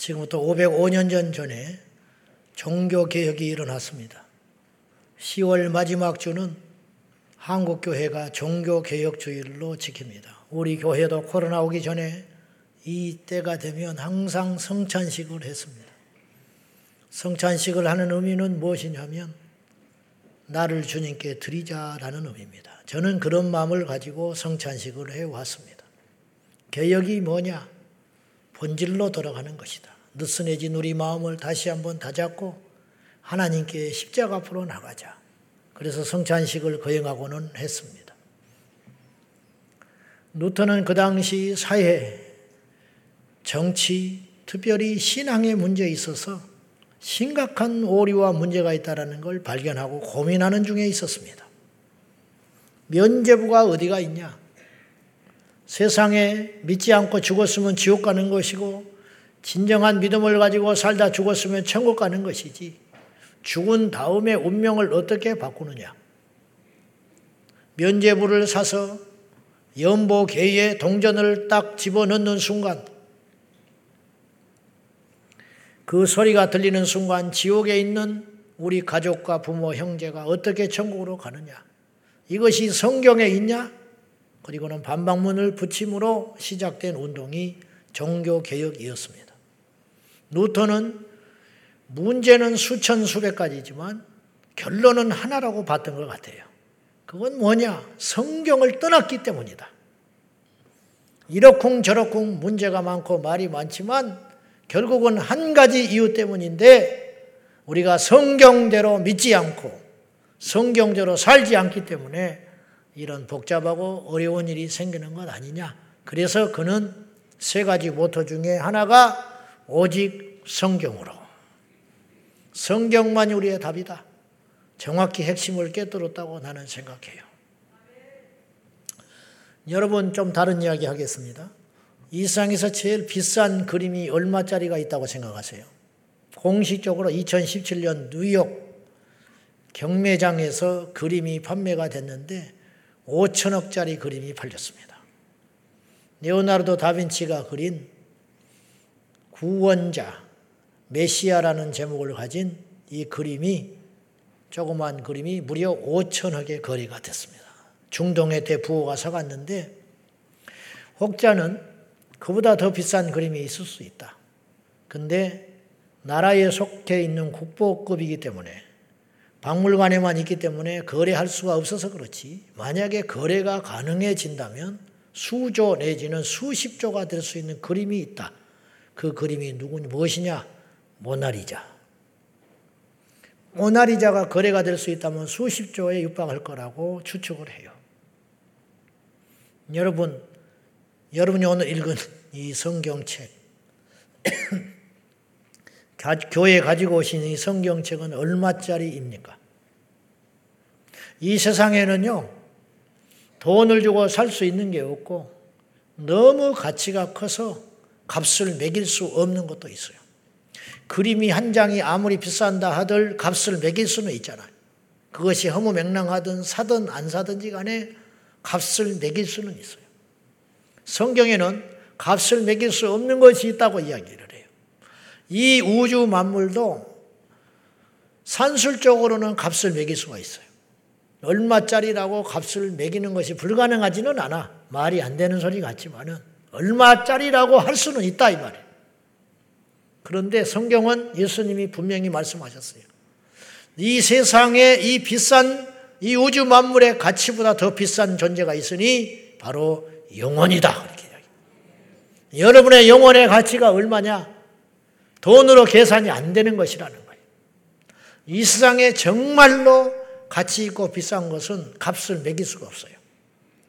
지금부터 505년 전 전에 종교개혁이 일어났습니다. 10월 마지막 주는 한국교회가 종교개혁주일로 지킵니다. 우리 교회도 코로나 오기 전에 이때가 되면 항상 성찬식을 했습니다. 성찬식을 하는 의미는 무엇이냐면 나를 주님께 드리자라는 의미입니다. 저는 그런 마음을 가지고 성찬식을 해왔습니다. 개혁이 뭐냐? 본질로 돌아가는 것이다. 느슨해진 우리 마음을 다시 한번 다잡고 하나님께 십자가 앞으로 나가자. 그래서 성찬식을 거행하고는 했습니다. 루터는 그 당시 사회, 정치, 특별히 신앙의 문제에 있어서 심각한 오류와 문제가 있다는 걸 발견하고 고민하는 중에 있었습니다. 면제부가 어디가 있냐? 세상에 믿지 않고 죽었으면 지옥 가는 것이고 진정한 믿음을 가지고 살다 죽었으면 천국 가는 것이지 죽은 다음에 운명을 어떻게 바꾸느냐? 면제부를 사서 연보계에 동전을 딱 집어넣는 순간 그 소리가 들리는 순간 지옥에 있는 우리 가족과 부모, 형제가 어떻게 천국으로 가느냐? 이것이 성경에 있냐? 그리고는 반박문을 붙임으로 시작된 운동이 종교 개혁이었습니다. 루터는 문제는 수천 수백 가지지만 결론은 하나라고 봤던 것 같아요. 그건 뭐냐? 성경을 떠났기 때문이다. 이러쿵 저러쿵 문제가 많고 말이 많지만 결국은 한 가지 이유 때문인데 우리가 성경대로 믿지 않고 성경대로 살지 않기 때문에 이런 복잡하고 어려운 일이 생기는 것 아니냐. 그래서 그는 세 가지 모토 중에 하나가 오직 성경으로. 성경만이 우리의 답이다. 정확히 핵심을 깨뜨렸다고 나는 생각해요. 여러분 좀 다른 이야기 하겠습니다. 이 세상에서 제일 비싼 그림이 얼마짜리가 있다고 생각하세요? 공식적으로 2017년 뉴욕 경매장에서 그림이 판매가 됐는데 5천억짜리 그림이 팔렸습니다. 레오나르도 다빈치가 그린 구원자 메시아라는 제목을 가진 이 그림이 조그만 그림이 무려 5천억의 거래가 됐습니다. 중동의 대부호가 사갔는데 혹자는 그보다 더 비싼 그림이 있을 수 있다. 근데 나라에 속해 있는 국보급이기 때문에 박물관에만 있기 때문에 거래할 수가 없어서 그렇지. 만약에 거래가 가능해진다면 수조 내지는 수십조가 될 수 있는 그림이 있다. 그 그림이 누구냐, 무엇이냐? 모나리자. 모나리자가 거래가 될 수 있다면 수십조에 육박할 거라고 추측을 해요. 여러분, 여러분이 오늘 읽은 이 성경책, 교회 가지고 오신 이 성경책은 얼마짜리입니까? 이 세상에는요, 돈을 주고 살 수 있는 게 없고, 너무 가치가 커서 값을 매길 수 없는 것도 있어요. 그림이 한 장이 아무리 비싼다 하들 값을 매길 수는 있잖아요. 그것이 허무 맹랑하든 사든 안 사든지 간에 값을 매길 수는 있어요. 성경에는 값을 매길 수 없는 것이 있다고 이야기를 해요. 이 우주 만물도 산술적으로는 값을 매길 수가 있어요. 얼마짜리라고 값을 매기는 것이 불가능하지는 않아. 말이 안 되는 소리 같지만은 얼마짜리라고 할 수는 있다 이 말이에요. 그런데 성경은 예수님이 분명히 말씀하셨어요. 이 세상에 이 비싼 이 우주 만물의 가치보다 더 비싼 존재가 있으니 바로 영원이다. 이렇게 여러분의 영혼의 가치가 얼마냐? 돈으로 계산이 안 되는 것이라는 거예요. 이 세상에 정말로 가치 있고 비싼 것은 값을 매길 수가 없어요.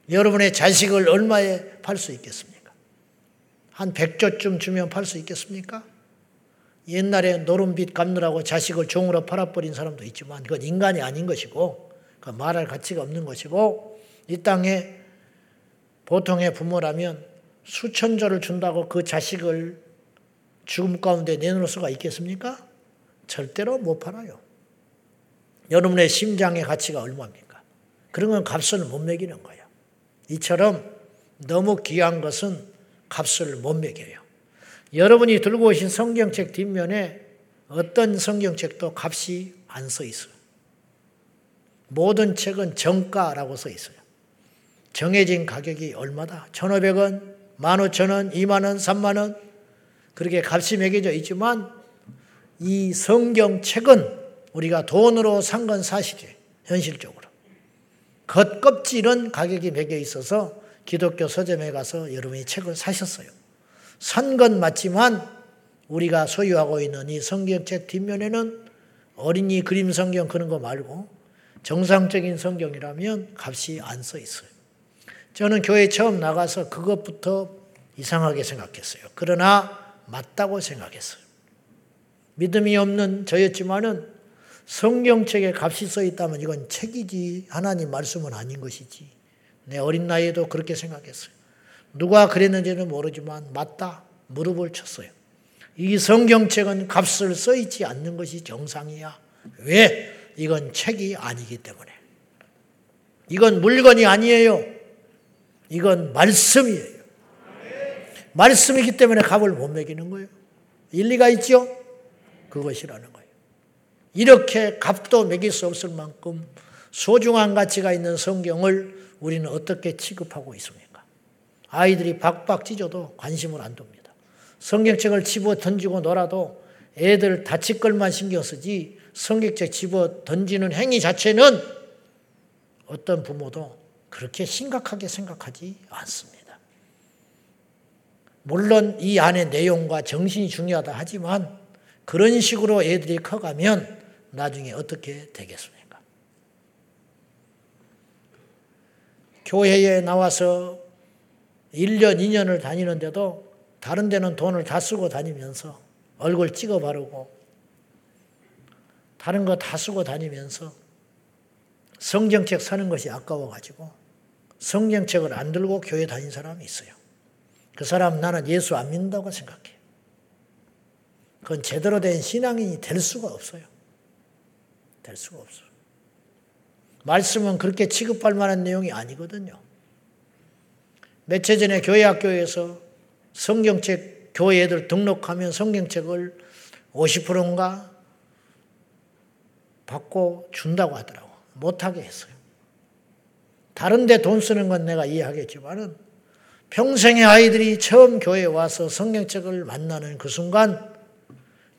여러분의 자식을 얼마에 팔 수 있겠습니까? 한 100조쯤 주면 팔 수 있겠습니까? 옛날에 노름빚 갚느라고 자식을 종으로 팔아버린 사람도 있지만 그건 인간이 아닌 것이고 그 말할 가치가 없는 것이고 이 땅에 보통의 부모라면 수천조를 준다고 그 자식을 죽음 가운데 내놓을 수가 있겠습니까? 절대로 못 팔아요. 여러분의 심장의 가치가 얼마입니까? 그런 건 값을 못 매기는 거예요. 이처럼 너무 귀한 것은 값을 못 매겨요. 여러분이 들고 오신 성경책 뒷면에 어떤 성경책도 값이 안 써 있어요. 모든 책은 정가라고 써 있어요. 정해진 가격이 얼마다? 1,500원, 15,000원, 2만원, 3만원. 그렇게 값이 매겨져 있지만 이 성경책은 우리가 돈으로 산 건 사실이에요. 현실적으로. 겉껍질은 가격이 매겨 있어서 기독교 서점에 가서 여러분이 책을 사셨어요. 산 건 맞지만 우리가 소유하고 있는 이 성경책 뒷면에는 어린이 그림 성경 그런 거 말고 정상적인 성경이라면 값이 안 써 있어요. 저는 교회 처음 나가서 그것부터 이상하게 생각했어요. 그러나 맞다고 생각했어요. 믿음이 없는 저였지만은 성경책에 값이 써 있다면 이건 책이지 하나님 말씀은 아닌 것이지. 내 어린 나이에도 그렇게 생각했어요. 누가 그랬는지는 모르지만 맞다 무릎을 쳤어요. 이 성경책은 값을 써 있지 않는 것이 정상이야. 왜? 이건 책이 아니기 때문에. 이건 물건이 아니에요. 이건 말씀이에요. 말씀이기 때문에 값을 못 매기는 거예요. 일리가 있죠? 그것이라는 거예요. 이렇게 값도 매길 수 없을 만큼 소중한 가치가 있는 성경을 우리는 어떻게 취급하고 있습니까? 아이들이 박박 찢어도 관심을 안 둡니다. 성경책을 집어 던지고 놀아도 애들 다칠 것만 신경 쓰지 성경책 집어 던지는 행위 자체는 어떤 부모도 그렇게 심각하게 생각하지 않습니다. 물론 이 안의 내용과 정신이 중요하다 하지만 그런 식으로 애들이 커가면 나중에 어떻게 되겠습니까? 교회에 나와서 1년, 2년을 다니는데도 다른 데는 돈을 다 쓰고 다니면서 얼굴 찍어 바르고 다른 거 다 쓰고 다니면서 성경책 사는 것이 아까워가지고 성경책을 안 들고 교회 다닌 사람이 있어요. 그 사람 나는 예수 안 믿는다고 생각해. 그건 제대로 된 신앙인이 될 수가 없어요. 될 수가 없어요. 말씀은 그렇게 취급할 만한 내용이 아니거든요. 며칠 전에 교회 학교에서 성경책 교회 애들 등록하면 성경책을 50%인가 받고 준다고 하더라고. 못하게 했어요. 다른데 돈 쓰는 건 내가 이해하겠지만은 평생의 아이들이 처음 교회에 와서 성경책을 만나는 그 순간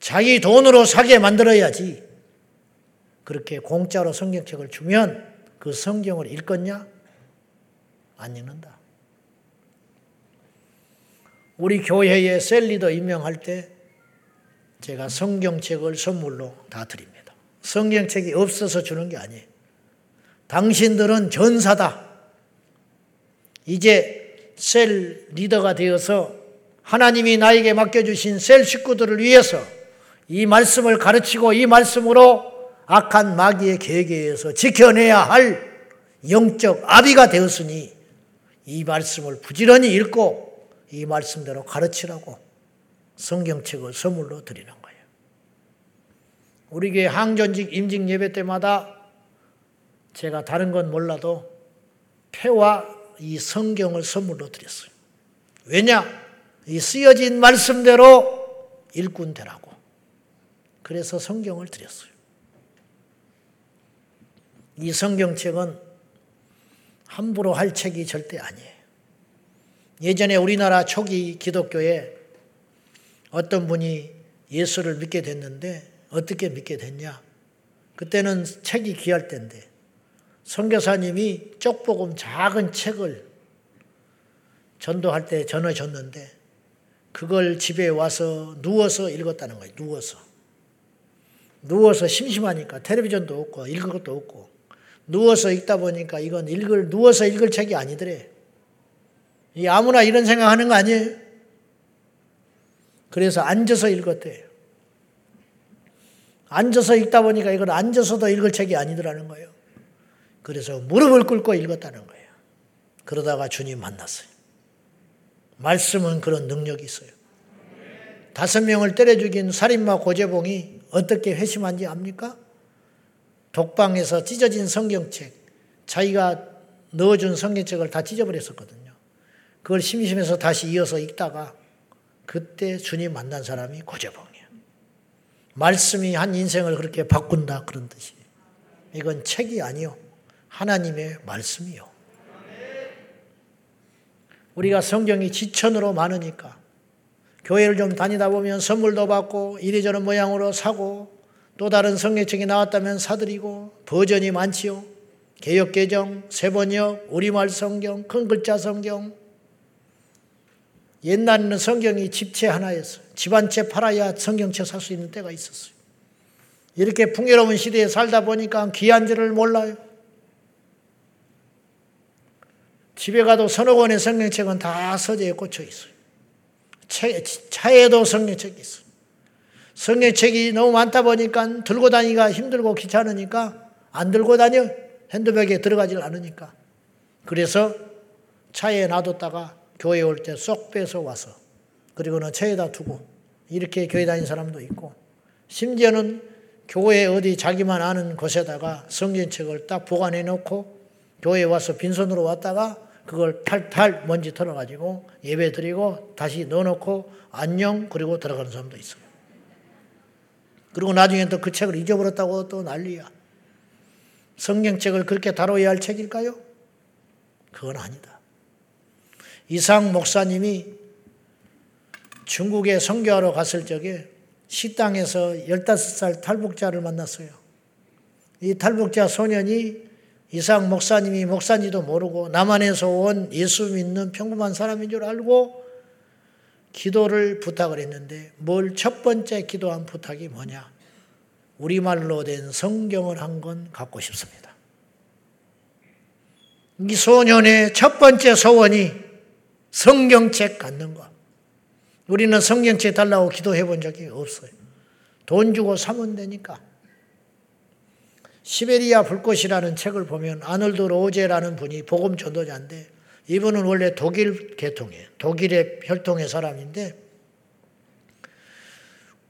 자기 돈으로 사게 만들어야지. 그렇게 공짜로 성경책을 주면 그 성경을 읽겠냐? 안 읽는다. 우리 교회에 셀 리더 임명할 때 제가 성경책을 선물로 다 드립니다. 성경책이 없어서 주는 게 아니에요. 당신들은 전사다. 이제 셀 리더가 되어서 하나님이 나에게 맡겨주신 셀 식구들을 위해서 이 말씀을 가르치고 이 말씀으로 악한 마귀의 계획에 의해서 지켜내야 할 영적 아비가 되었으니 이 말씀을 부지런히 읽고 이 말씀대로 가르치라고 성경책을 선물로 드리는 우리 교회 항전직 임직 예배 때마다 제가 다른 건 몰라도 표와 이 성경을 선물로 드렸어요. 왜냐? 이 쓰여진 말씀대로 일꾼 되라고. 그래서 성경을 드렸어요. 이 성경책은 함부로 할 책이 절대 아니에요. 예전에 우리나라 초기 기독교에 어떤 분이 예수를 믿게 됐는데 어떻게 믿게 됐냐? 그때는 책이 귀할 때인데 선교사님이 쪽복음 작은 책을 전도할 때 전해줬는데 그걸 집에 와서 누워서 읽었다는 거예요. 누워서. 누워서 심심하니까 텔레비전도 없고 읽을 것도 없고 누워서 읽다 보니까 이건 읽을 누워서 읽을 책이 아니더래. 이 아무나 이런 생각하는 거 아니에요? 그래서 앉아서 읽었대요. 앉아서 읽다 보니까 이건 앉아서도 읽을 책이 아니더라는 거예요. 그래서 무릎을 꿇고 읽었다는 거예요. 그러다가 주님 만났어요. 말씀은 그런 능력이 있어요. 다섯 명을 때려 죽인 살인마 고재봉이 어떻게 회심한지 압니까? 독방에서 찢어진 성경책, 자기가 넣어준 성경책을 다 찢어버렸었거든요. 그걸 심심해서 다시 이어서 읽다가 그때 주님 만난 사람이 고재봉이야. 말씀이 한 인생을 그렇게 바꾼다 그런 뜻이. 이건 책이 아니요. 하나님의 말씀이요. 우리가 성경이 지천으로 많으니까 교회를 좀 다니다 보면 선물도 받고 이리저런 모양으로 사고 또 다른 성경책이 나왔다면 사드리고 버전이 많지요. 개혁개정, 세번역, 우리말 성경, 큰 글자 성경. 옛날에는 성경이 집채 하나였어. 집한 채 팔아야 성경책 살 수 있는 때가 있었어요. 이렇게 풍요로운 시대에 살다 보니까 귀한 줄을 몰라요. 집에 가도 서너 권의 성경책은 다 서재에 꽂혀 있어요. 차 에도 성경책이 있어요. 성경책이 너무 많다 보니까 들고 다니기가 힘들고 귀찮으니까 안 들고 다녀. 핸드백에 들어가질 않으니까. 그래서 차에 놔뒀다가 교회 올 때 쏙 빼서 와서 그리고는 차에다 두고 이렇게 교회 다니는 사람도 있고 심지어는 교회 어디 자기만 아는 곳에다가 성경책을 딱 보관해 놓고 교회에 와서 빈손으로 왔다가 그걸 탈탈 먼지 털어가지고 예배 드리고 다시 넣어놓고 안녕 그리고 들어가는 사람도 있어요. 그리고 나중에 또 그 책을 잊어버렸다고 또 난리야. 성경책을 그렇게 다뤄야 할 책일까요? 그건 아니다. 이상 목사님이 중국에 선교하러 갔을 적에 식당에서 15살 탈북자를 만났어요. 이 탈북자 소년이 이상 목사님이 목사인지도 모르고 남한에서 온 예수 믿는 평범한 사람인 줄 알고 기도를 부탁을 했는데 뭘 첫 번째 기도한 부탁이 뭐냐? 우리말로 된 성경을 한 권 갖고 싶습니다. 이 소년의 첫 번째 소원이 성경책 갖는 것. 우리는 성경책 달라고 기도해 본 적이 없어요. 돈 주고 사면 되니까. 시베리아 불꽃이라는 책을 보면 아놀드 로제라는 분이 복음 전도자인데 이분은 원래 독일 계통이에요. 독일의 혈통의 사람인데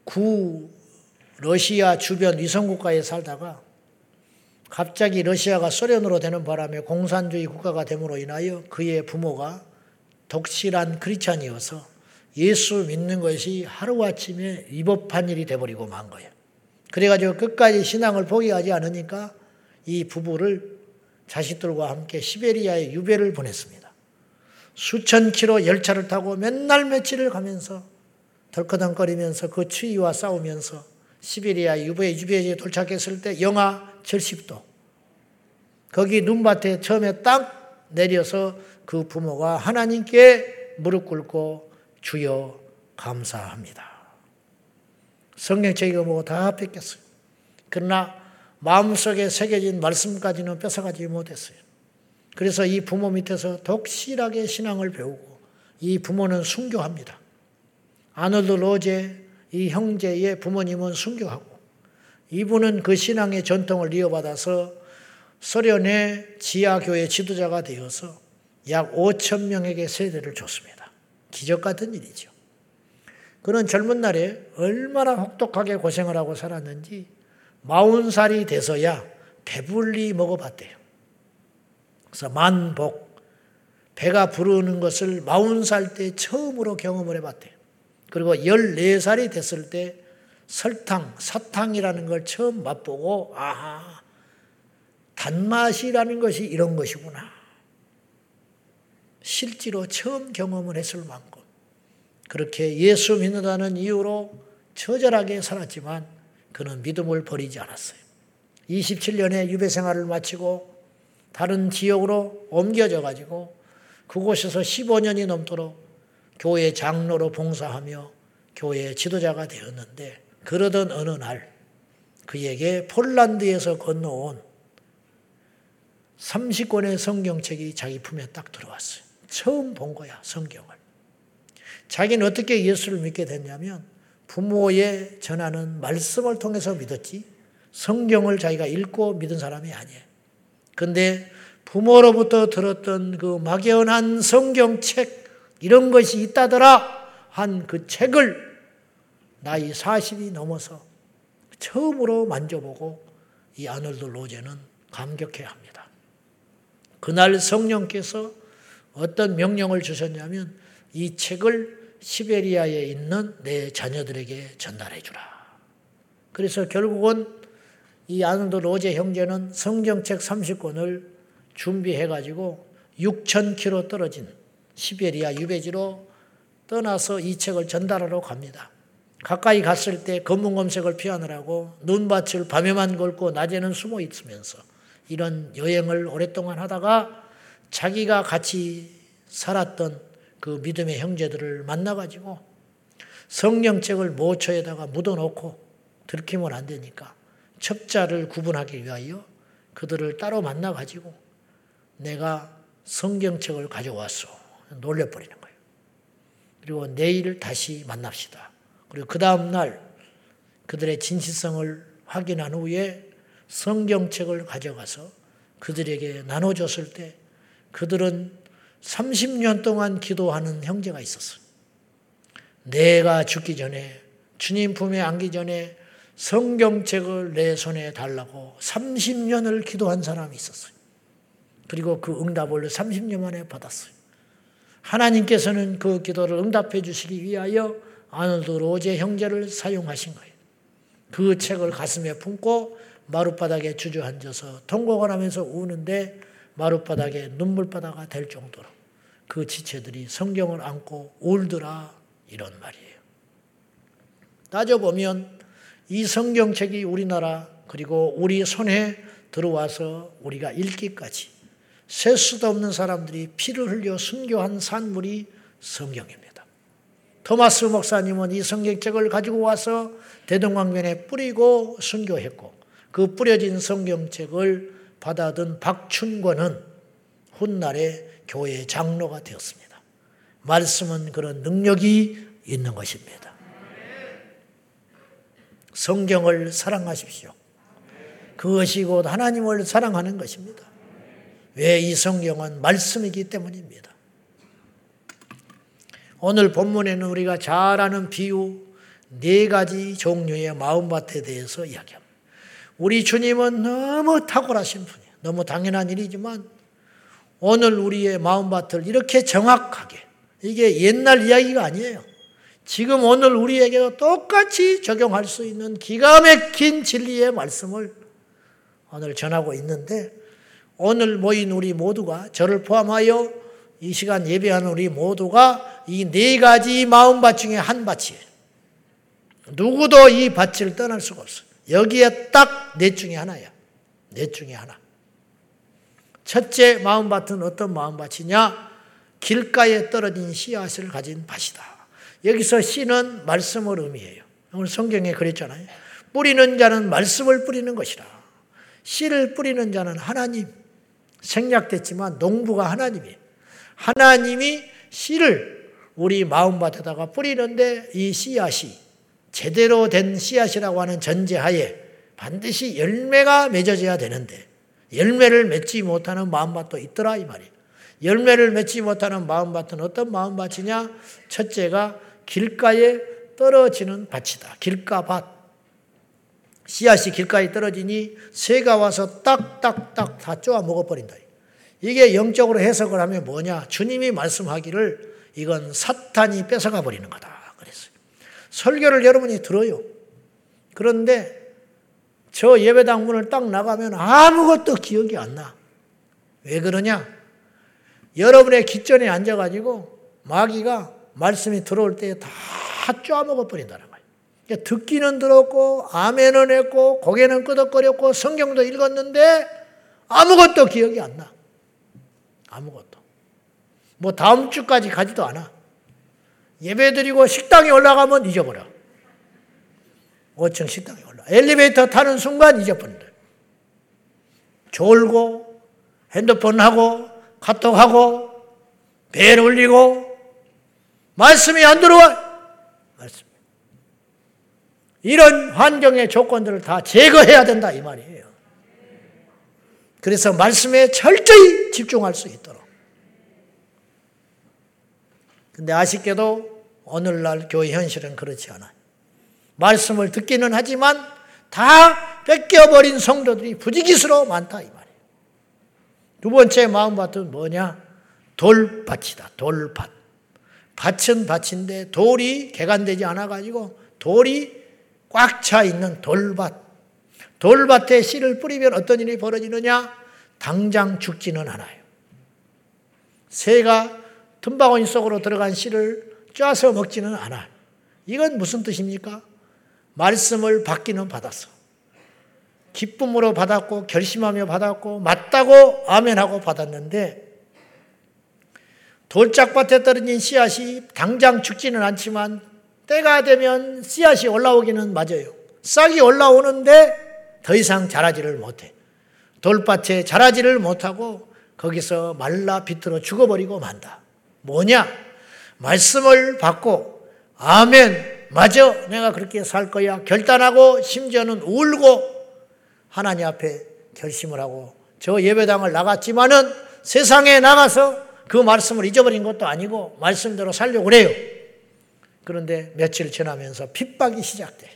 구 러시아 주변 위성국가에 살다가 갑자기 러시아가 소련으로 되는 바람에 공산주의 국가가 됨으로 인하여 그의 부모가 독실한 크리찬이어서 예수 믿는 것이 하루아침에 위법한 일이 돼버리고 만 거예요. 그래가지고 끝까지 신앙을 포기하지 않으니까 이 부부를 자식들과 함께 시베리아에 유배를 보냈습니다. 수천 킬로 열차를 타고 맨날 며칠을 가면서 덜커덩거리면서 그 추위와 싸우면서 시베리아 유배 유배지에 도착했을 때 영하 70도. 거기 눈밭에 처음에 딱 내려서 그 부모가 하나님께 무릎 꿇고 주여 감사합니다. 성경책이 뭐고 다 뺏겼어요. 그러나 마음속에 새겨진 말씀까지는 뺏어가지 못했어요. 그래서 이 부모 밑에서 독실하게 신앙을 배우고 이 부모는 순교합니다. 아놀드 로제 이 형제의 부모님은 순교하고 이분은 그 신앙의 전통을 이어받아서 소련의 지하교회 지도자가 되어서 약 5천 명에게 세대를 줬습니다. 기적 같은 일이죠. 그는 젊은 날에 얼마나 혹독하게 고생을 하고 살았는지 마흔 살이 돼서야 배불리 먹어봤대요. 그래서 만복, 배가 부르는 것을 마흔 살 때 처음으로 경험을 해봤대요. 그리고 14살이 됐을 때 설탕, 사탕이라는 걸 처음 맛보고, 아하, 단맛이라는 것이 이런 것이구나. 실제로 처음 경험을 했을 만큼 그렇게 예수 믿는다는 이유로 처절하게 살았지만 그는 믿음을 버리지 않았어요. 27년의 유배 생활을 마치고 다른 지역으로 옮겨져 가지고 그곳에서 15년이 넘도록 교회 장로로 봉사하며 교회 지도자가 되었는데 그러던 어느 날 그에게 폴란드에서 건너온 30권의 성경책이 자기 품에 딱 들어왔어요. 처음 본 거야, 성경을. 자기는 어떻게 예수를 믿게 됐냐면 부모의 전하는 말씀을 통해서 믿었지 성경을 자기가 읽고 믿은 사람이 아니에요. 근데 부모로부터 들었던 그 막연한 성경책 이런 것이 있다더라 한 그 책을 나이 40이 넘어서 처음으로 만져보고 이 아놀드 로제는 감격해 합니다. 그날 성령께서 어떤 명령을 주셨냐면 이 책을 시베리아에 있는 내 자녀들에게 전달해 주라. 그래서 결국은 이 아놀드 로제 형제는 성경책 30권을 준비해 가지고 6천 킬로 떨어진 시베리아 유배지로 떠나서 이 책을 전달하러 갑니다. 가까이 갔을 때 검은 검색을 피하느라고 눈밭을 밤에만 걸고 낮에는 숨어 있으면서 이런 여행을 오랫동안 하다가 자기가 같이 살았던 그 믿음의 형제들을 만나가지고 성경책을 모처에다가 묻어놓고 들키면 안 되니까 첩자를 구분하기 위하여 그들을 따로 만나가지고 내가 성경책을 가져왔어. 놀려버리는 거예요. 그리고 내일 다시 만납시다. 그리고 그 다음날 그들의 진실성을 확인한 후에 성경책을 가져가서 그들에게 나눠줬을 때 그들은 30년 동안 기도하는 형제가 있었어요. 내가 죽기 전에 주님 품에 안기 전에 성경책을 내 손에 달라고 30년을 기도한 사람이 있었어요. 그리고 그 응답을 30년 만에 받았어요. 하나님께서는 그 기도를 응답해 주시기 위하여 아놀드 로제 형제를 사용하신 거예요. 그 책을 가슴에 품고 마룻바닥에 주저앉아서 통곡을 하면서 우는데 마룻바닥에 눈물바다가 될 정도로 그 지체들이 성경을 안고 울더라 이런 말이에요. 따져보면 이 성경책이 우리나라 그리고 우리 손에 들어와서 우리가 읽기까지 셀 수도 없는 사람들이 피를 흘려 순교한 산물이 성경입니다. 토마스 목사님은 이 성경책을 가지고 와서 대동강변에 뿌리고 순교했고 그 뿌려진 성경책을 받아든 박춘권은 훗날에 교회 장로가 되었습니다. 말씀은 그런 능력이 있는 것입니다. 성경을 사랑하십시오. 그것이 곧 하나님을 사랑하는 것입니다. 왜 이 성경은 말씀이기 때문입니다. 오늘 본문에는 우리가 잘 아는 비유 네 가지 종류의 마음밭에 대해서 이야기합니다. 우리 주님은 너무 탁월하신 분이에요. 너무 당연한 일이지만 오늘 우리의 마음밭을 이렇게 정확하게 이게 옛날 이야기가 아니에요. 지금 오늘 우리에게도 똑같이 적용할 수 있는 기가 막힌 진리의 말씀을 오늘 전하고 있는데 오늘 모인 우리 모두가 저를 포함하여 이 시간 예배하는 우리 모두가 이 네 가지 마음밭 중에 한 밭이에요. 누구도 이 밭을 떠날 수가 없어요. 여기에 딱 넷 중에 하나야. 넷 중에 하나. 첫째 마음밭은 어떤 마음밭이냐? 길가에 떨어진 씨앗을 가진 밭이다. 여기서 씨는 말씀을 의미해요. 오늘 성경에 그랬잖아요. 뿌리는 자는 말씀을 뿌리는 것이라. 씨를 뿌리는 자는 하나님. 생략됐지만 농부가 하나님이에요. 하나님이 씨를 우리 마음밭에다가 뿌리는데 이 씨앗이 제대로 된 씨앗이라고 하는 전제하에 반드시 열매가 맺어져야 되는데 열매를 맺지 못하는 마음밭도 있더라 이 말이에요. 열매를 맺지 못하는 마음밭은 어떤 마음밭이냐? 첫째가 길가에 떨어지는 밭이다. 길가밭. 씨앗이 길가에 떨어지니 새가 와서 딱딱딱 다 쪼아 먹어버린다. 이게 영적으로 해석을 하면 뭐냐? 주님이 말씀하기를 이건 사탄이 뺏어가 버리는 거다. 설교를 여러분이 들어요. 그런데 저 예배당 문을 딱 나가면 아무것도 기억이 안 나. 왜 그러냐? 여러분의 기전에 앉아가지고 마귀가 말씀이 들어올 때 다 쪼아먹어 버린다는 거예요. 그러니까 듣기는 들었고, 아멘은 했고, 고개는 끄덕거렸고, 성경도 읽었는데 아무것도 기억이 안 나. 아무것도. 뭐 다음 주까지 가지도 않아. 예배 드리고 식당에 올라가면 잊어버려. 5층 식당에 올라. 엘리베이터 타는 순간 잊어버린다. 졸고, 핸드폰 하고, 카톡 하고, 벨 울리고, 말씀이 안 들어와. 말씀. 이런 환경의 조건들을 다 제거해야 된다, 이 말이에요. 그래서 말씀에 철저히 집중할 수 있도록. 근데 아쉽게도 오늘날 교회 현실은 그렇지 않아요. 말씀을 듣기는 하지만 다 뺏겨버린 성도들이 부지기수로 많다 이 말이에요. 두 번째 마음밭은 뭐냐? 돌밭이다. 돌밭. 밭은 밭인데 돌이 개간되지 않아가지고 돌이 꽉 차 있는 돌밭. 돌밭에 씨를 뿌리면 어떤 일이 벌어지느냐? 당장 죽지는 않아요. 새가 틈바구니 속으로 들어간 씨를 쪄서 먹지는 않아요. 이건 무슨 뜻입니까? 말씀을 받기는 받았어. 기쁨으로 받았고 결심하며 받았고 맞다고 아멘하고 받았는데 돌짝밭에 떨어진 씨앗이 당장 죽지는 않지만 때가 되면 씨앗이 올라오기는 맞아요. 싹이 올라오는데 더 이상 자라지를 못해. 돌밭에 자라지를 못하고 거기서 말라 비틀어 죽어버리고 만다. 뭐냐? 말씀을 받고 아멘 맞아 내가 그렇게 살 거야 결단하고 심지어는 울고 하나님 앞에 결심을 하고 저 예배당을 나갔지만은 세상에 나가서 그 말씀을 잊어버린 것도 아니고 말씀대로 살려고 그래요. 그런데 며칠 지나면서 핍박이 시작돼.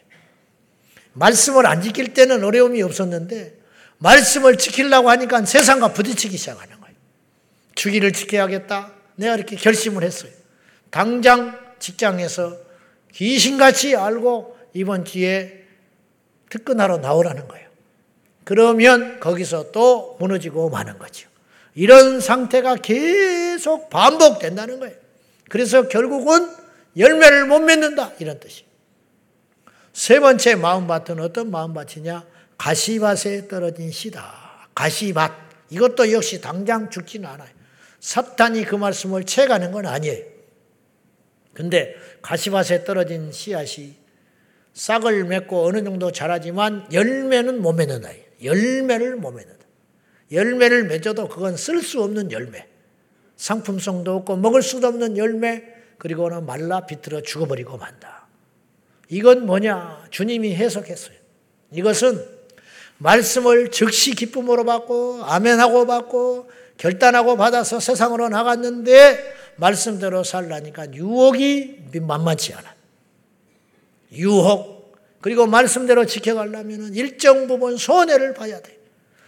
말씀을 안 지킬 때는 어려움이 없었는데 말씀을 지키려고 하니까 세상과 부딪히기 시작하는 거예요. 주기를 지켜야겠다. 내가 이렇게 결심을 했어요. 당장 직장에서 귀신같이 알고 이번 주에 특근하러 나오라는 거예요. 그러면 거기서 또 무너지고 마는 거죠. 이런 상태가 계속 반복된다는 거예요. 그래서 결국은 열매를 못 맺는다. 이런 뜻이. 세 번째 마음밭은 어떤 마음밭이냐? 가시밭에 떨어진 씨다. 가시밭. 이것도 역시 당장 죽지는 않아요. 사탄이 그 말씀을 채가는 건 아니에요. 근데 가시밭에 떨어진 씨앗이 싹을 맺고 어느 정도 자라지만 열매는 못 맺는다. 열매를 못 맺는다. 열매를 맺어도 그건 쓸 수 없는 열매. 상품성도 없고 먹을 수도 없는 열매. 그리고는 말라 비틀어 죽어버리고 만다. 이건 뭐냐? 주님이 해석했어요. 이것은 말씀을 즉시 기쁨으로 받고 아멘하고 받고 결단하고 받아서 세상으로 나갔는데 말씀대로 살라니까 유혹이 만만치 않아. 유혹. 그리고 말씀대로 지켜가려면 일정 부분 손해를 봐야 돼.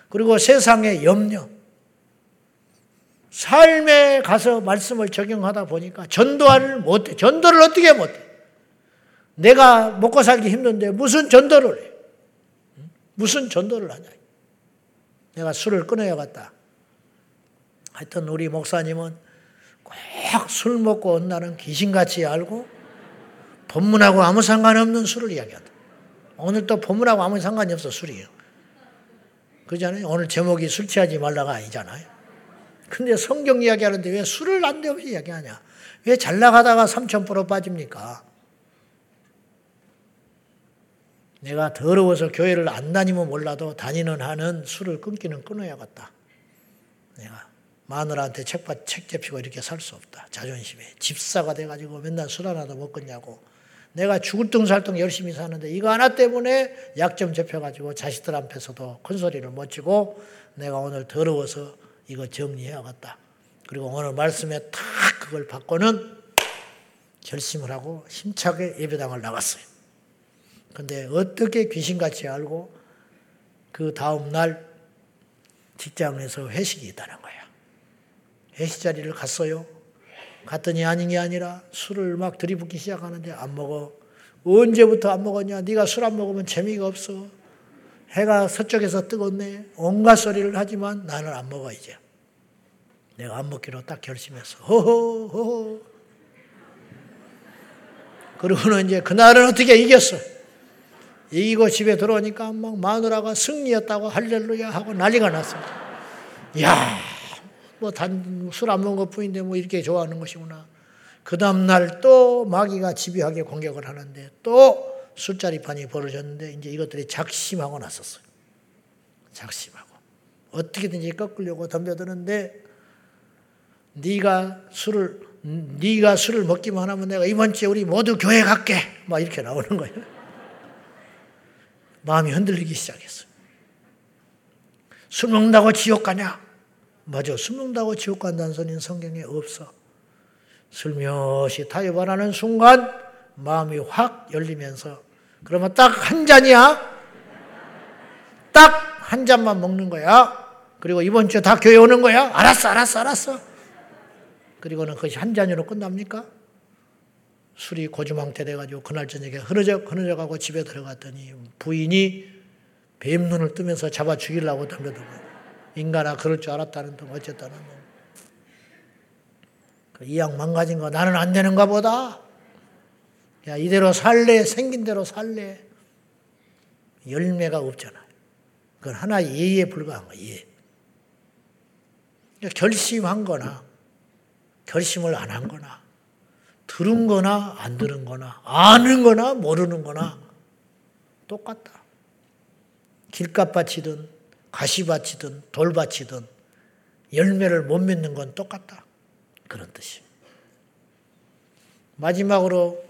그리고 세상의 염려. 삶에 가서 말씀을 적용하다 보니까 전도를 못해. 전도를 어떻게 못해? 내가 먹고 살기 힘든데 무슨 전도를 해? 무슨 전도를 하냐? 내가 술을 끊어야겠다. 하여튼 우리 목사님은 꼭술 먹고 온다는 귀신같이 알고 본문하고 아무 상관없는 술을 이야기한다. 오늘 또 본문하고 아무 상관이 없어, 술이요. 그러잖아요. 오늘 제목이 술 취하지 말라가 아니잖아요. 근데 성경 이야기하는데 왜 술을 안되없 이야기하냐? 왜 잘 나가다가 삼천포로 빠집니까? 내가 더러워서 교회를 안 다니면 몰라도 다니는 한은 술을 끊기는 끊어야겠다. 내가 마누라한테 책받 책 잡히고 이렇게 살 수 없다. 자존심에 집사가 돼가지고 맨날 술 하나도 먹겠냐고. 내가 죽을 둥살둥 열심히 사는데 이거 하나 때문에 약점 잡혀가지고 자식들 앞에서도 큰 소리를 못 치고 내가 오늘 더러워서 이거 정리해야겠다. 그리고 오늘 말씀에 탁 그걸 받고는 결심을 하고 힘차게 예배당을 나갔어요. 근데 어떻게 귀신같이 알고 그 다음 날 직장에서 회식이 있다는 거야. 회식 자리를 갔어요. 갔더니 아닌 게 아니라 술을 막 들이붓기 시작하는데 안 먹어. 언제부터 안 먹었냐? 네가 술 안 먹으면 재미가 없어. 해가 서쪽에서 뜨겁네. 온갖 소리를 하지만 나는 안 먹어 이제. 내가 안 먹기로 딱 결심했어. 호호 호호. 그러고는 이제 그날은 어떻게 이겼어? 이기고 집에 들어오니까 막 마누라가 승리였다고 할렐루야 하고 난리가 났어. 야, 뭐 단 술 안 먹은 것 뿐인데 뭐 이렇게 좋아하는 것이구나. 그 다음날 또 마귀가 집요하게 공격을 하는데 또 술자리판이 벌어졌는데 이제 이것들이 작심하고 났었어요. 작심하고. 어떻게든지 꺾으려고 덤벼드는데 네가 술을 네가 술을 먹기만 하면 내가 이번 주에 우리 모두 교회 갈게. 막 이렇게 나오는 거예요. 마음이 흔들리기 시작했어요. 술 먹는다고 지옥 가냐? 맞아. 술 먹는다고 지옥 간다는 소리는 성경에 없어. 슬며시 타협하는 순간 마음이 확 열리면서 그러면 딱 한 잔이야. 딱 한 잔만 먹는 거야. 그리고 이번 주에 다 교회 오는 거야. 알았어, 알았어, 알았어. 그리고는 그것이 한 잔으로 끝납니까? 술이 고주망태 돼가지고 그날 저녁에 흐느적 흐느적 하고 집에 들어갔더니 부인이 뱀 눈을 뜨면서 잡아 죽이려고 덤벼들고 인간아 그럴 줄 알았다는 등 어쨌다는 그 이양 망가진 거 나는 안 되는가 보다. 야 이대로 살래 생긴 대로 살래. 열매가 없잖아요. 그건 하나의 예에 불과한 거예요. 예. 결심한 거나 결심을 안 한 거나 들은 거나 안 들은 거나 아는 거나 모르는 거나 똑같다. 길값밭이든 가시밭이든 돌밭이든 열매를 못 맺는 건 똑같다. 그런 뜻이. 마지막으로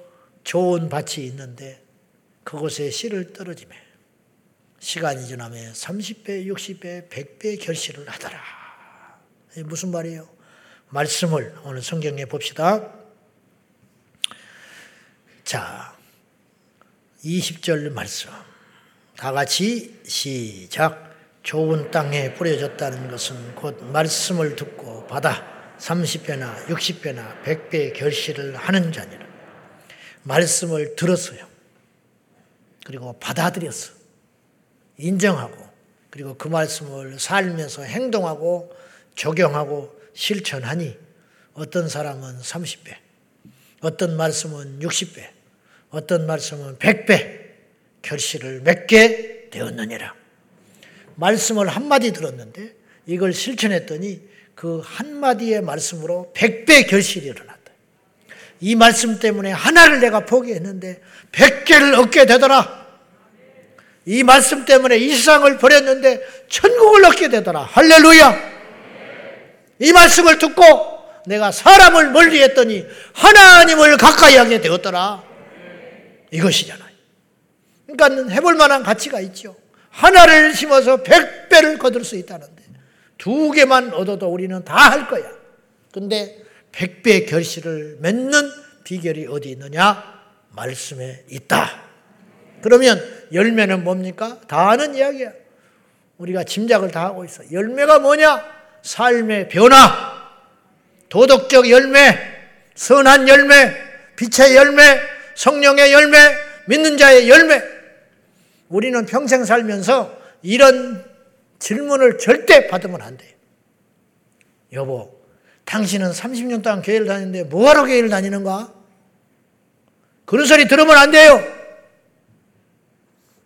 좋은 밭이 있는데 그곳에 씨를 떨어지매 시간이 지나면 30배, 60배, 100배 결실을 하더라. 무슨 말이에요? 말씀을 오늘 성경에 봅시다. 자, 20절 말씀. 다 같이 시작. 좋은 땅에 뿌려졌다는 것은 곧 말씀을 듣고 받아 30배나 60배나 100배의 결실을 하는 자니라. 말씀을 들었어요. 그리고 받아들였어. 인정하고, 그리고 그 말씀을 살면서 행동하고, 적용하고, 실천하니, 어떤 사람은 30배, 어떤 말씀은 60배, 어떤 말씀은 100배 결실을 맺게 되었느니라. 말씀을 한마디 들었는데, 이걸 실천했더니 그 한마디의 말씀으로 100배 결실이 일어났다. 이 말씀 때문에 하나를 내가 포기했는데 100개를 얻게 되더라. 이 말씀 때문에 이 세상을 버렸는데 천국을 얻게 되더라. 할렐루야! 이 말씀을 듣고 내가 사람을 멀리 했더니 하나님을 가까이 하게 되었더라. 이것이잖아요. 그러니까 해볼 만한 가치가 있죠. 하나를 심어서 백 배를 거둘 수 있다는데 두 개만 얻어도 우리는 다 할 거야. 근데 백배 결실을 맺는 비결이 어디 있느냐? 말씀에 있다. 그러면 열매는 뭡니까? 다 아는 이야기야. 우리가 짐작을 다 하고 있어. 열매가 뭐냐? 삶의 변화, 도덕적 열매, 선한 열매, 빛의 열매, 성령의 열매, 믿는 자의 열매. 우리는 평생 살면서 이런 질문을 절대 받으면 안 돼요. 여보, 당신은 30년 동안 교회를 다니는데 뭐하러 교회를 다니는가? 그런 소리 들으면 안 돼요.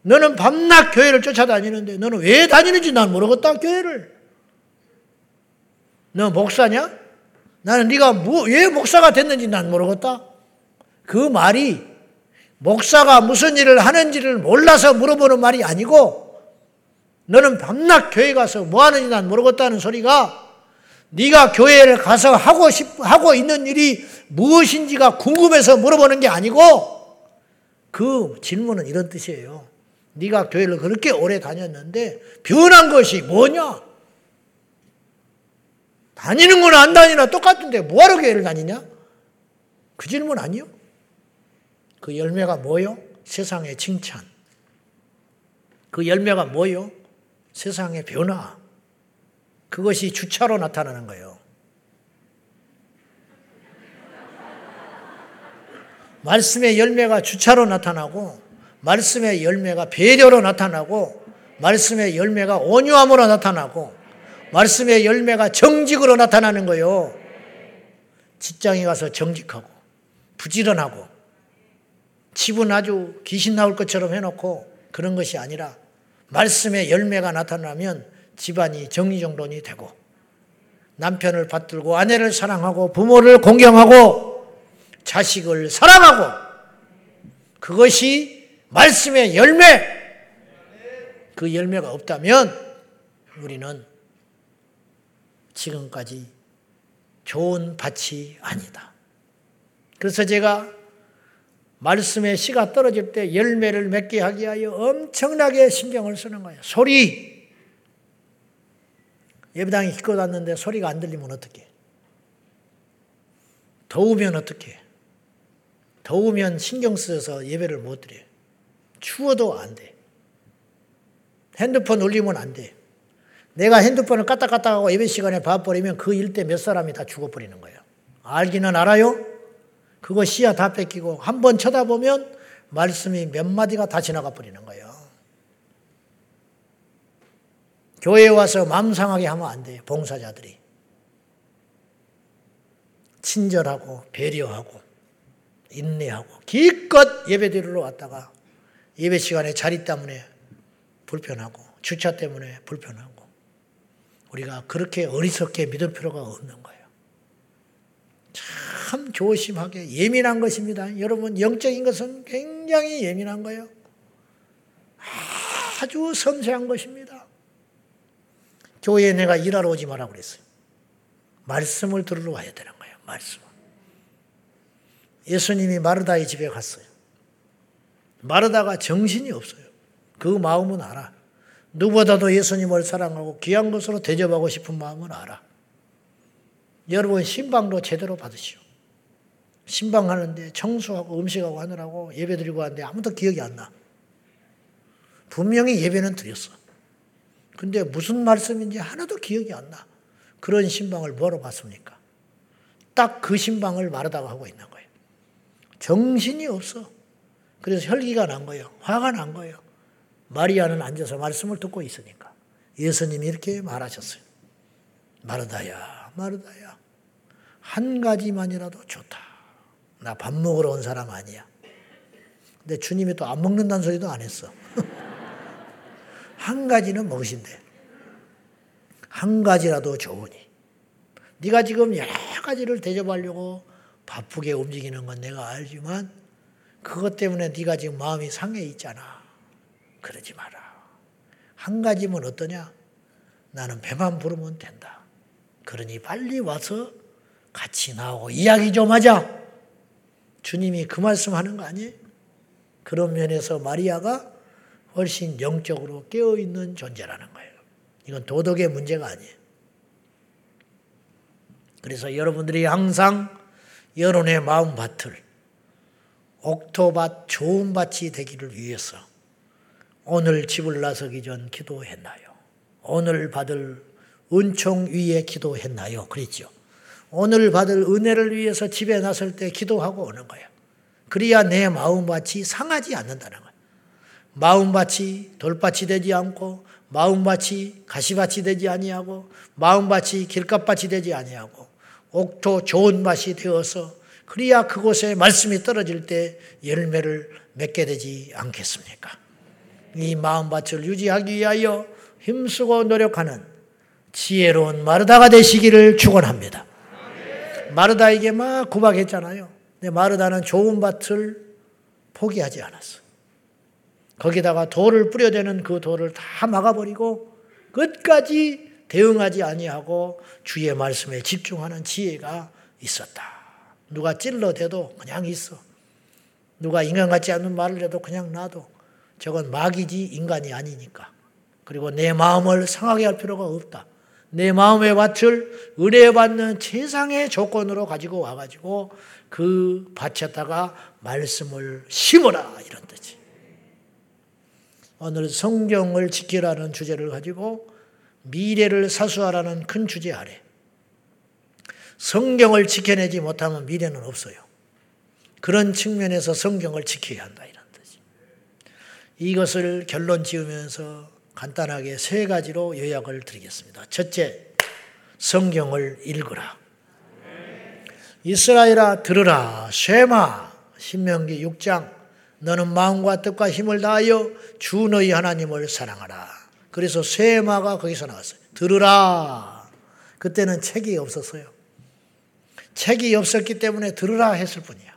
너는 밤낮 교회를 쫓아다니는데 너는 왜 다니는지 난 모르겠다 교회를. 너 목사냐? 나는 네가 뭐, 왜 목사가 됐는지 난 모르겠다. 그 말이 목사가 무슨 일을 하는지를 몰라서 물어보는 말이 아니고 너는 밤낮 교회 가서 뭐 하는지 난 모르겠다는 소리가 네가 교회를 가서 하고 싶 하고 있는 일이 무엇인지가 궁금해서 물어보는 게 아니고 그 질문은 이런 뜻이에요. 네가 교회를 그렇게 오래 다녔는데 변한 것이 뭐냐? 다니는 거나 안 다니나 똑같은데 뭐하러 교회를 다니냐? 그 질문 아니요? 그 열매가 뭐요? 세상의 칭찬. 그 열매가 뭐요? 세상의 변화. 그것이 주차로 나타나는 거예요. 말씀의 열매가 주차로 나타나고, 말씀의 열매가 배려로 나타나고, 말씀의 열매가 온유함으로 나타나고, 말씀의 열매가 정직으로 나타나는 거예요. 직장에 가서 정직하고, 부지런하고, 집은 아주 귀신 나올 것처럼 해놓고 그런 것이 아니라 말씀의 열매가 나타나면 집안이 정리정돈이 되고 남편을 받들고 아내를 사랑하고 부모를 공경하고 자식을 사랑하고 그것이 말씀의 열매 그 열매가 없다면 우리는 지금까지 좋은 밭이 아니다. 그래서 제가 말씀의 씨가 떨어질 때 열매를 맺게 하기 위하여 엄청나게 신경을 쓰는 거예요. 소리, 예배당에 기껏 왔는데 소리가 안 들리면 어떡해? 더우면 어떡해? 더우면 신경 쓰여서 예배를 못 드려. 추워도 안 돼. 핸드폰 울리면 안 돼. 내가 핸드폰을 까딱까딱하고 예배 시간에 봐버리면 그 일대 몇 사람이 다 죽어버리는 거예요. 알기는 알아요? 그거 씨야 다 뺏기고 한 번 쳐다보면 말씀이 몇 마디가 다 지나가 버리는 거예요. 교회에 와서 마음 상하게 하면 안 돼요. 봉사자들이. 친절하고 배려하고 인내하고 기껏 예배 드리러 왔다가 예배 시간에 자리 때문에 불편하고 주차 때문에 불편하고 우리가 그렇게 어리석게 믿을 필요가 없는 거예요. 참 조심하게 예민한 것입니다. 여러분 영적인 것은 굉장히 예민한 거예요. 아주 섬세한 것입니다. 교회에 내가 일하러 오지 마라 그랬어요. 말씀을 들으러 와야 되는 거예요. 말씀. 예수님이 마르다의 집에 갔어요. 마르다가 정신이 없어요. 그 마음은 알아. 누구보다도 예수님을 사랑하고 귀한 것으로 대접하고 싶은 마음은 알아. 여러분 신방도 제대로 받으시오. 신방하는데 청소하고 음식하고 하느라고 예배 드리고 하는데 아무도 기억이 안 나. 분명히 예배는 드렸어. 근데 무슨 말씀인지 하나도 기억이 안 나. 그런 신방을 뭐로 봤습니까? 딱 그 신방을 말하다가 하고 있는 거예요. 정신이 없어. 그래서 혈기가 난 거예요. 화가 난 거예요. 마리아는 앉아서 말씀을 듣고 있으니까. 예수님이 이렇게 말하셨어요. 마르다야, 마르다야. 한 가지만이라도 좋다. 나 밥 먹으러 온 사람 아니야. 근데 주님이 또 안 먹는다는 소리도 안 했어. 한 가지는 먹으신대. 한 가지라도 좋으니. 네가 지금 여러 가지를 대접하려고 바쁘게 움직이는 건 내가 알지만 그것 때문에 네가 지금 마음이 상해 있잖아. 그러지 마라. 한 가지면 어떠냐? 나는 배만 부르면 된다. 그러니 빨리 와서 같이 나오고 이야기 좀 하자. 주님이 그 말씀 하는 거 아니에요? 그런 면에서 마리아가 훨씬 영적으로 깨어 있는 존재라는 거예요. 이건 도덕의 문제가 아니에요. 그래서 여러분들이 항상 여론의 마음밭을 옥토밭 좋은 밭이 되기를 위해서 오늘 집을 나서기 전 기도했나요? 오늘 받을 은총 위에 기도했나요? 그랬죠. 오늘 받을 은혜를 위해서 집에 나설 때 기도하고 오는 거예요. 그래야 내 마음밭이 상하지 않는다는 거예요. 마음밭이 돌밭이 되지 않고 마음밭이 가시밭이 되지 아니하고 마음밭이 길값밭이 되지 아니하고 옥토 좋은 밭이 되어서 그래야 그곳에 말씀이 떨어질 때 열매를 맺게 되지 않겠습니까? 이 마음밭을 유지하기 위하여 힘쓰고 노력하는 지혜로운 마르다가 되시기를 축원합니다. 마르다에게 막 구박했잖아요. 근데 마르다는 좋은 밭을 포기하지 않았어. 거기다가 돌을 뿌려대는 그 돌을 다 막아버리고 끝까지 대응하지 아니하고 주의 말씀에 집중하는 지혜가 있었다. 누가 찔러대도 그냥 있어. 누가 인간 같지 않은 말을 해도 그냥 놔도 저건 마귀지 인간이 아니니까. 그리고 내 마음을 상하게 할 필요가 없다. 내 마음의 밭을 은혜 받는 최상의 조건으로 가지고 와가지고 그 밭에다가 말씀을 심어라 이런 뜻이. 오늘 성경을 지키라는 주제를 가지고 미래를 사수하라는 큰 주제 아래 성경을 지켜내지 못하면 미래는 없어요. 그런 측면에서 성경을 지켜야 한다 이런 뜻이. 이것을 결론 지으면서 간단하게 세 가지로 요약을 드리겠습니다. 첫째, 성경을 읽으라. 이스라엘아 들으라 쉐마 신명기 6장 너는 마음과 뜻과 힘을 다하여 주 너희 하나님을 사랑하라. 그래서 쉐마가 거기서 나왔어요. 들으라. 그때는 책이 없었어요. 책이 없었기 때문에 들으라 했을 뿐이야.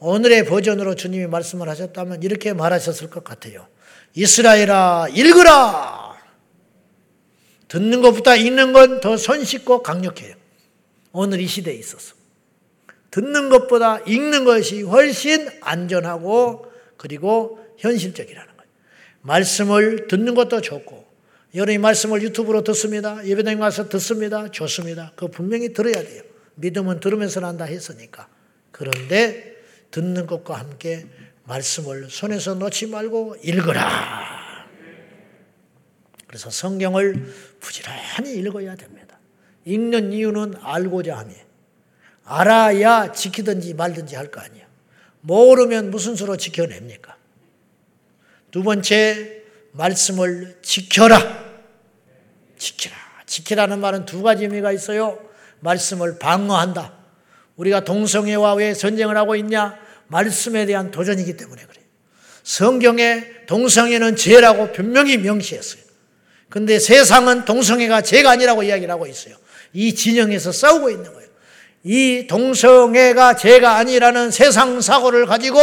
오늘의 버전으로 주님이 말씀을 하셨다면 이렇게 말하셨을 것 같아요. 이스라엘아 읽으라. 듣는 것보다 읽는 건 더 손쉽고 강력해요. 오늘 이 시대에 있어서. 듣는 것보다 읽는 것이 훨씬 안전하고 그리고 현실적이라는 거예요. 말씀을 듣는 것도 좋고 여러분이 말씀을 유튜브로 듣습니다. 예배당에 가서 듣습니다. 좋습니다. 그거 분명히 들어야 돼요. 믿음은 들으면서 난다 했으니까. 그런데 듣는 것과 함께 말씀을 손에서 놓지 말고 읽어라. 그래서 성경을 부지런히 읽어야 됩니다. 읽는 이유는 알고자 함이 알아야 지키든지 말든지 할 거 아니야. 모르면 무슨 수로 지켜냅니까? 두 번째, 말씀을 지켜라. 지키라. 지키라는 말은 두 가지 의미가 있어요. 말씀을 방어한다. 우리가 동성애와 왜 전쟁을 하고 있냐? 말씀에 대한 도전이기 때문에 그래요. 성경에 동성애는 죄라고 분명히 명시했어요. 근데 세상은 동성애가 죄가 아니라고 이야기를 하고 있어요. 이 진영에서 싸우고 있는 거예요. 이 동성애가 죄가 아니라는 세상 사고를 가지고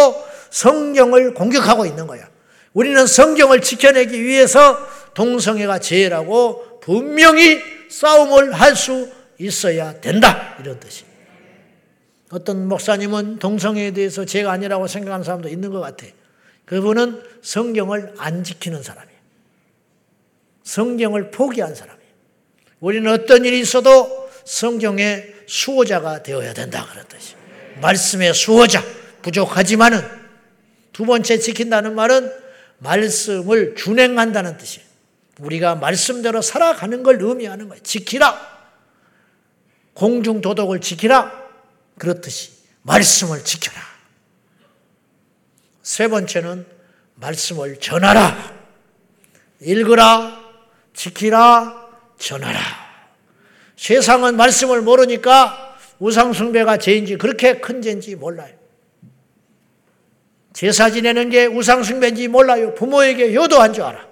성경을 공격하고 있는 거야. 우리는 성경을 지켜내기 위해서 동성애가 죄라고 분명히 싸움을 할 수 있어야 된다. 이런 뜻이. 어떤 목사님은 동성애에 대해서 죄가 아니라고 생각하는 사람도 있는 것 같아. 그분은 성경을 안 지키는 사람이에요. 성경을 포기한 사람이에요. 우리는 어떤 일이 있어도 성경의 수호자가 되어야 된다. 그런 뜻이. 말씀의 수호자. 부족하지만은 두 번째 지킨다는 말은 말씀을 준행한다는 뜻이에요. 우리가 말씀대로 살아가는 걸 의미하는 거예요. 지키라. 공중 도덕을 지키라. 그렇듯이 말씀을 지켜라. 세 번째는 말씀을 전하라. 읽으라. 지키라. 전하라. 세상은 말씀을 모르니까 우상숭배가 죄인지 그렇게 큰 죄인지 몰라요. 제사 지내는 게 우상숭배인지 몰라요. 부모에게 효도한 줄 알아.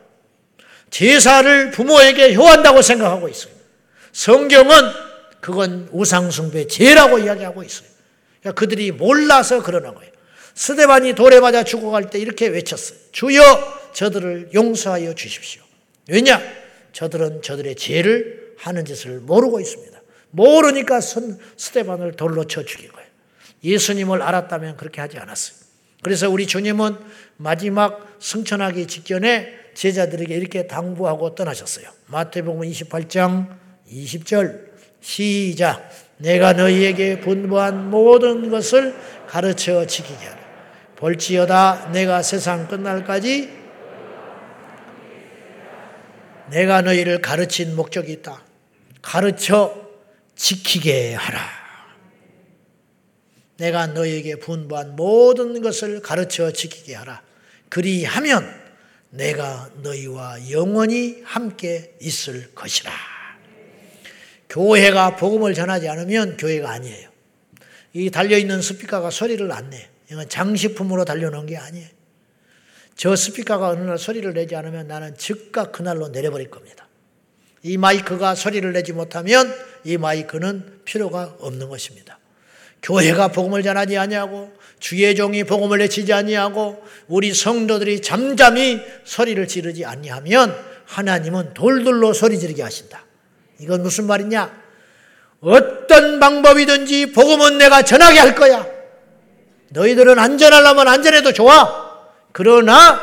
제사를 부모에게 효한다고 생각하고 있어요. 성경은 그건 우상숭배 죄라고 이야기하고 있어요. 그러니까 그들이 몰라서 그러는 거예요. 스데반이 돌에 맞아 죽어갈 때 이렇게 외쳤어요. 주여 저들을 용서하여 주십시오. 왜냐? 저들은 저들의 죄를 하는 짓을 모르고 있습니다. 모르니까 스데반을 돌로 쳐 죽인 거예요. 예수님을 알았다면 그렇게 하지 않았어요. 그래서 우리 주님은 마지막 승천하기 직전에 제자들에게 이렇게 당부하고 떠나셨어요. 마태복음 28장 20절 시작 내가 너희에게 분부한 모든 것을 가르쳐 지키게 하라. 볼지어다 내가 세상 끝날까지 내가 너희를 가르친 목적이 있다. 가르쳐 지키게 하라. 내가 너에게 분부한 모든 것을 가르쳐 지키게 하라. 그리하면 내가 너희와 영원히 함께 있을 것이라. 교회가 복음을 전하지 않으면 교회가 아니에요. 이 달려있는 스피커가 소리를 안 내. 이건 장식품으로 달려놓은 게 아니에요. 저 스피커가 어느 날 소리를 내지 않으면 나는 즉각 그날로 내려버릴 겁니다. 이 마이크가 소리를 내지 못하면 이 마이크는 필요가 없는 것입니다. 교회가 복음을 전하지 아니하고 주의 종이 복음을 내치지 아니하고 우리 성도들이 잠잠히 소리를 지르지 아니하면 하나님은 돌돌로 소리 지르게 하신다. 이건 무슨 말이냐? 어떤 방법이든지 복음은 내가 전하게 할 거야. 너희들은 안전하려면 안전해도 좋아. 그러나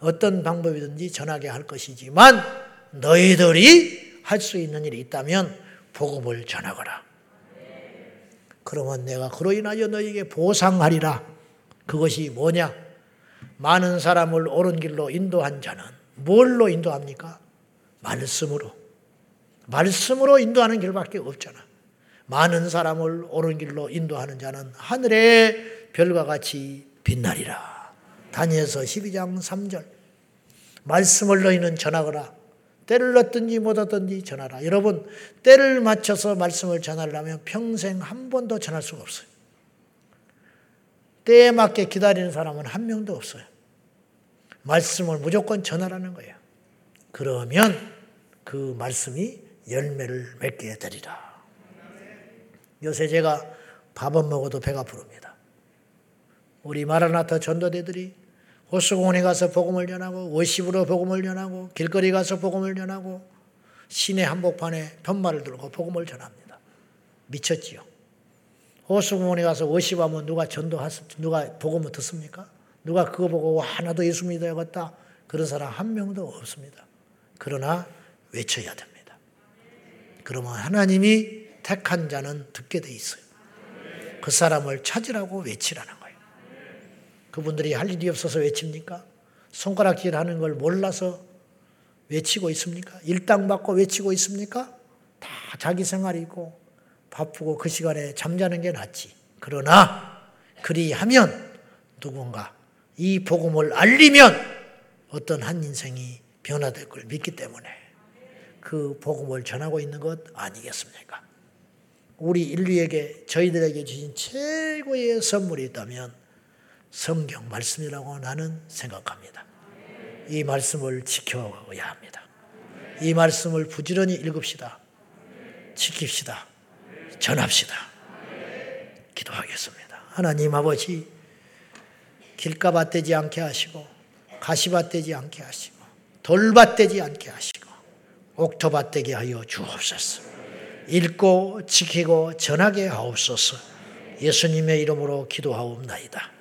어떤 방법이든지 전하게 할 것이지만 너희들이 할 수 있는 일이 있다면 복음을 전하거라. 그러면 내가 그로 인하여 너에게 보상하리라. 그것이 뭐냐? 많은 사람을 옳은 길로 인도한 자는 뭘로 인도합니까? 말씀으로. 말씀으로 인도하는 길밖에 없잖아. 많은 사람을 옳은 길로 인도하는 자는 하늘의 별과 같이 빛나리라. 다니엘서 12장 3절. 말씀을 너희는 전하거라. 때를 얻든지 못 얻든지 전하라. 여러분, 때를 맞춰서 말씀을 전하려면 평생 한 번도 전할 수가 없어요. 때에 맞게 기다리는 사람은 한 명도 없어요. 말씀을 무조건 전하라는 거예요. 그러면 그 말씀이 열매를 맺게 되리라. 요새 제가 밥은 먹어도 배가 부릅니다. 우리 마라나타 전도대들이 호수공원에 가서 복음을 전하고 워십으로 복음을 전하고 길거리 가서 복음을 전하고 시내 한복판에 편말을 들고 복음을 전합니다. 미쳤지요. 호수공원에 가서 워십하면 누가 전도하 누가 복음을 듣습니까? 누가 그거 보고 하나도 예수 믿어야겠다 그런 사람 한 명도 없습니다. 그러나 외쳐야 됩니다. 그러면 하나님이 택한 자는 듣게 돼 있어요. 그 사람을 찾으라고 외치라는 그분들이 할 일이 없어서 외칩니까? 손가락질 하는 걸 몰라서 외치고 있습니까? 일당 받고 외치고 있습니까? 다 자기 생활이 있고 바쁘고 그 시간에 잠자는 게 낫지. 그러나 그리하면 누군가 이 복음을 알리면 어떤 한 인생이 변화될 걸 믿기 때문에 그 복음을 전하고 있는 것 아니겠습니까? 우리 인류에게 저희들에게 주신 최고의 선물이 있다면 성경 말씀이라고 나는 생각합니다. 이 말씀을 지켜야 합니다. 이 말씀을 부지런히 읽읍시다. 지킵시다. 전합시다. 기도하겠습니다. 하나님 아버지, 길가밭 되지 않게 하시고, 가시밭 되지 않게 하시고, 돌밭 되지 않게 하시고, 옥토밭 되게 하여 주옵소서. 읽고 지키고 전하게 하옵소서. 예수님의 이름으로 기도하옵나이다.